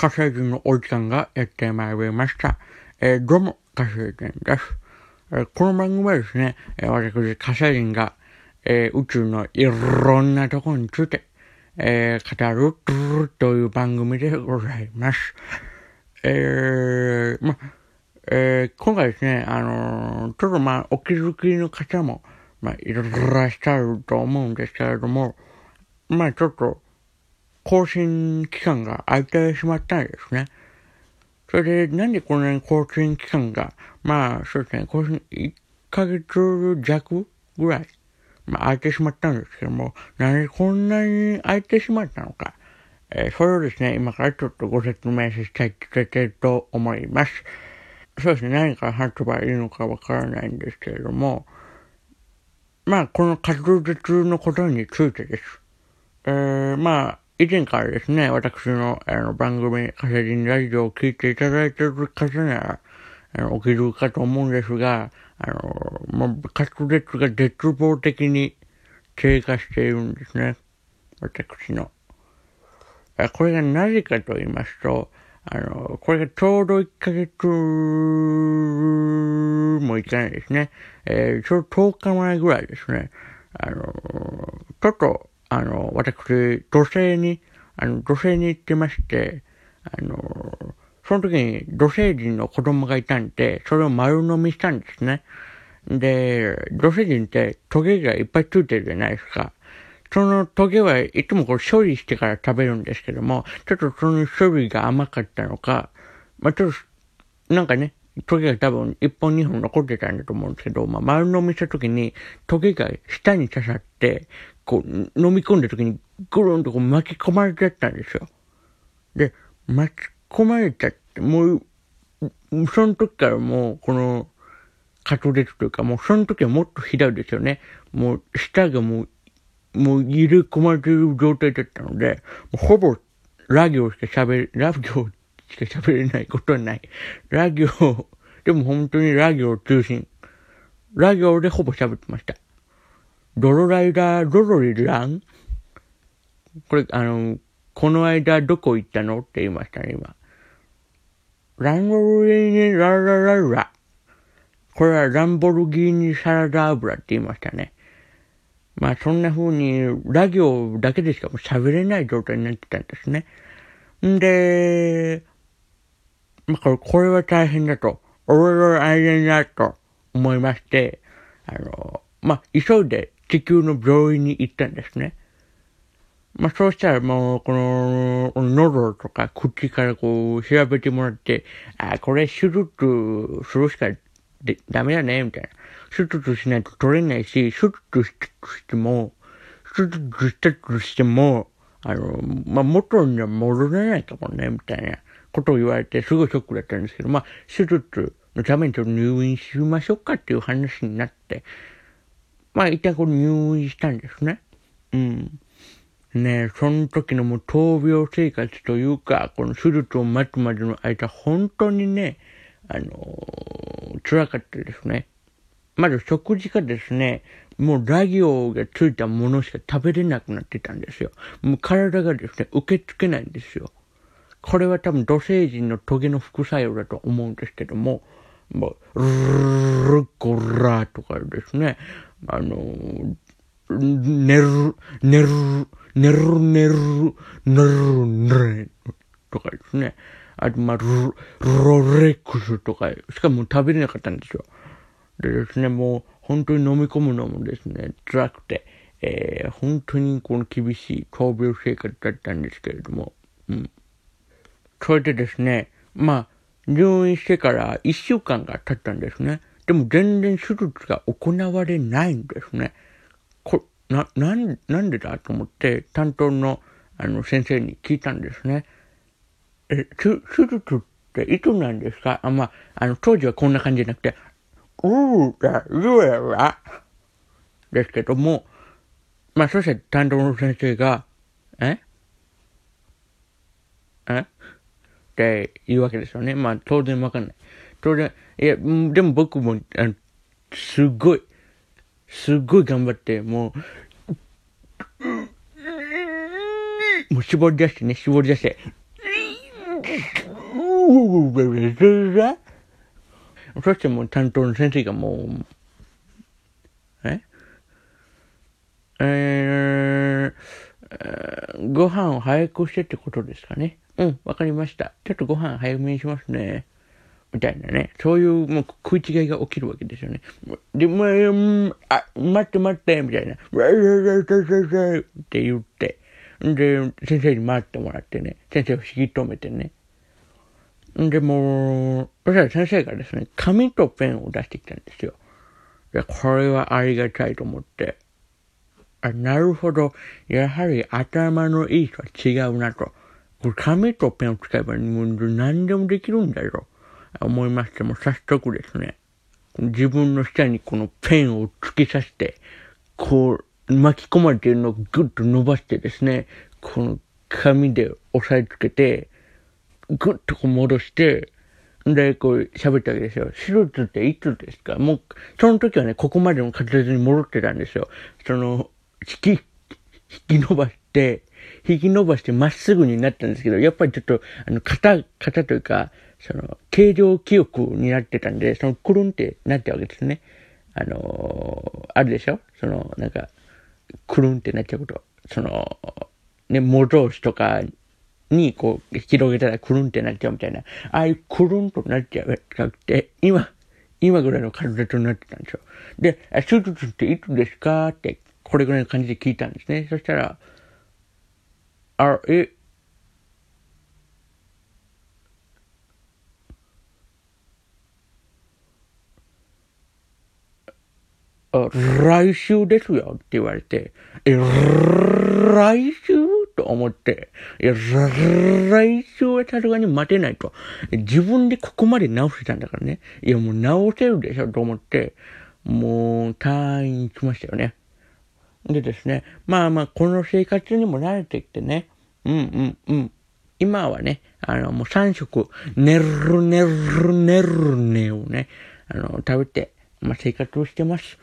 火星人のお時間がやってまいりました。えーどうも、火星人です。えーこの番組はですね、えー私、火星人が、えー宇宙のいろんなところについて、えー語るという番組でございます。えーま、えー今回ですね、あのーちょっとまあ、お気づきの方も、まあ、いらっしゃると思うんですけれども、まあ、ちょっと、更新期間が空いてしまったんですね。それで、なんでこんなに更新期間が、まあ、そうですね、更新1ヶ月弱ぐらい、まあ、空いてしまったんですけども、なんでこんなに空いてしまったのか、えーそれをですね、今からちょっとご説明したいと思います。そうですね、何から話せばいいのかわからないんですけれども、まあ、この滑舌のことについてです。えー、まあ、以前からですね、私のあの番組、カセリンラジオを聞いていただいている方なら、あの、お気づきかと思うんですが、あの、もう滑舌が絶望的に低下しているんですね。私の。これがなぜかと言いますと、あの、これがちょうど1ヶ月もいかないですね。えー、ちょうど10日前ぐらいですね。あの、ちょっと、あの、私、土星に、あの、土星に行ってまして、あの、その時に土星人の子供がいたんで、それを丸飲みしたんですね。で、土星人ってトゲがいっぱいついてるじゃないですか。そのトゲはいつもこう処理してから食べるんですけども、ちょっとその処理が甘かったのか、まあちょっと、なんかね、トゲが多分一本二本残ってたんだと思うんですけど、まあ丸飲みした時にトゲが舌に刺さって、こう飲み込んだ時にぐるんとこう巻き込まれちゃったんですよ。で、巻き込まれちゃって、もう、その時からもう、この、滑舌というか、もうその時はもっとひどいですよね。もう、舌がもう、もう入れ込まれてる状態だったので、もうほぼ、ラ行しか喋れ、ラ行しか喋れないことはない。ラ行、でも本当にラ行中心。ラ行でほぼ喋ってました。ドロライダー、ドロリランこれ、あの、この間どこ行ったのって言いましたね、今。ランボルギーニララララ。これはランボルギーニサラダ油って言いましたね。まあそんな風にラ行だけでしかも喋れない状態になってたんですね。んで、まあこれは大変だと、俺の大変だと思いまして、あの、まあ急いで地球の病院に行ったんですね。まあ、そうしたらもう、この、喉とか口からこう調べてもらって、あ、これ手術するしかでダメだね、みたいな。手術しないと取れないし、手術ししても、手術したとしても、あの、まあ、元には戻れないかもね、みたいなことを言われて、すごいショックだったんですけど、まあ、手術のためにちょっと入院しましょうかっていう話になって、まあ、一旦こう入院したんですね。うん。ねえ、その時のもう闘病生活というか、この手術を待つまでの間、本当にね、あのー辛かったですね。まず食事がですね、もうラ行がついたものしか食べれなくなってたんですよ。もう体がですね、受け付けないんですよ。これは多分土星人のトゲの副作用だと思うんですけども、もう、ルルコラとかですね、あのー寝る、寝る、寝る、寝る、寝る、寝る、とかですね。あと、まあ、ロロレックスとか、しかも食べれなかったんですよ。でですね、もう、本当に飲み込むのもですね、辛くて、えー、本当にこの厳しい闘病生活だったんですけれども、うん。それでですね、まあ、入院してから1週間が経ったんですね。でも全然手術が行われないんですね。こな、なん、なんでだと思って、担当の、あの、先生に聞いたんですね。え、手、術っていつなんですか？あ、まあ、あの、当時はこんな感じじゃなくて、うーだ、うーら、ですけども、まあ、そして担当の先生が、え？え？って言うわけですよね。まあ、当然わかんない。当然、いや、でも僕も、あの、すごい、すごい頑張って、もう、もう絞り出してね、絞り出して、そしてもう担当の先生がもう、え？えー、ご飯を早くしてってことですかね。うん、わかりました。ちょっとご飯早めにしますね。みたいなね。そういうもう食い違いが起きるわけですよね。で、もう、あ、待って待って、みたいな。って言って。で、先生に待ってもらってね。先生を引き止めてね。で、もう、そしたら先生がですね、紙とペンを出してきたんですよ。で、これはありがたいと思って。あ、なるほど。やはり頭のいい人は違うなと。これ紙とペンを使えば何でもできるんだよ。思いましても早速ですね、自分の下にこのペンを突き刺して、こう巻き込まれているのをぐっと伸ばしてですね、この紙で押さえつけて、ぐっとこう戻して、で、こう喋ったわけですよ。手術っていつですか？もう、その時はね、ここまでの形に戻ってたんですよ。その、引き、引き伸ばして、引き伸ばしてまっすぐになったんですけど、やっぱりちょっと、あの、型、型というか、その、形状記憶になってたんで、その、くるんってなったわけですね。あのー、あるでしょ？その、なんか、くるんってなっちゃうこと。その、ね、模造紙とかに、こう、広げたらくるんってなっちゃうみたいな。ああいうくるんとなっちゃうなくて、今、今ぐらいの形になってたんですよ。で、手術っていつですか？って、これぐらいの感じで聞いたんですね。そしたら、あ、え、来週ですよって言われて、え、来週？と思って、いや、来週はさすがに待てないと。自分でここまで直してたんだからね。いや、もう直せるでしょと思って、もう退院しましたよね。でですね、まあまあ、この生活にも慣れてきてね、うんうんうん。今はね、あの、もう3食、ねるねるねるねをね、あの、食べて、まあ生活をしてます。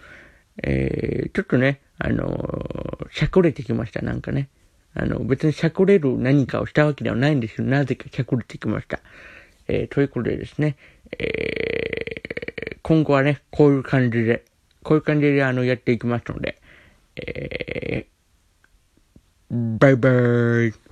えー、ちょっとね、あのー、しゃくれてきました、なんかね。あの、別にしゃくれる何かをしたわけではないんですけど、なぜかしゃくれてきました。えー、ということでですね、えー、今後はね、こういう感じで、こういう感じであの、やっていきますので、えー、バイバーイ。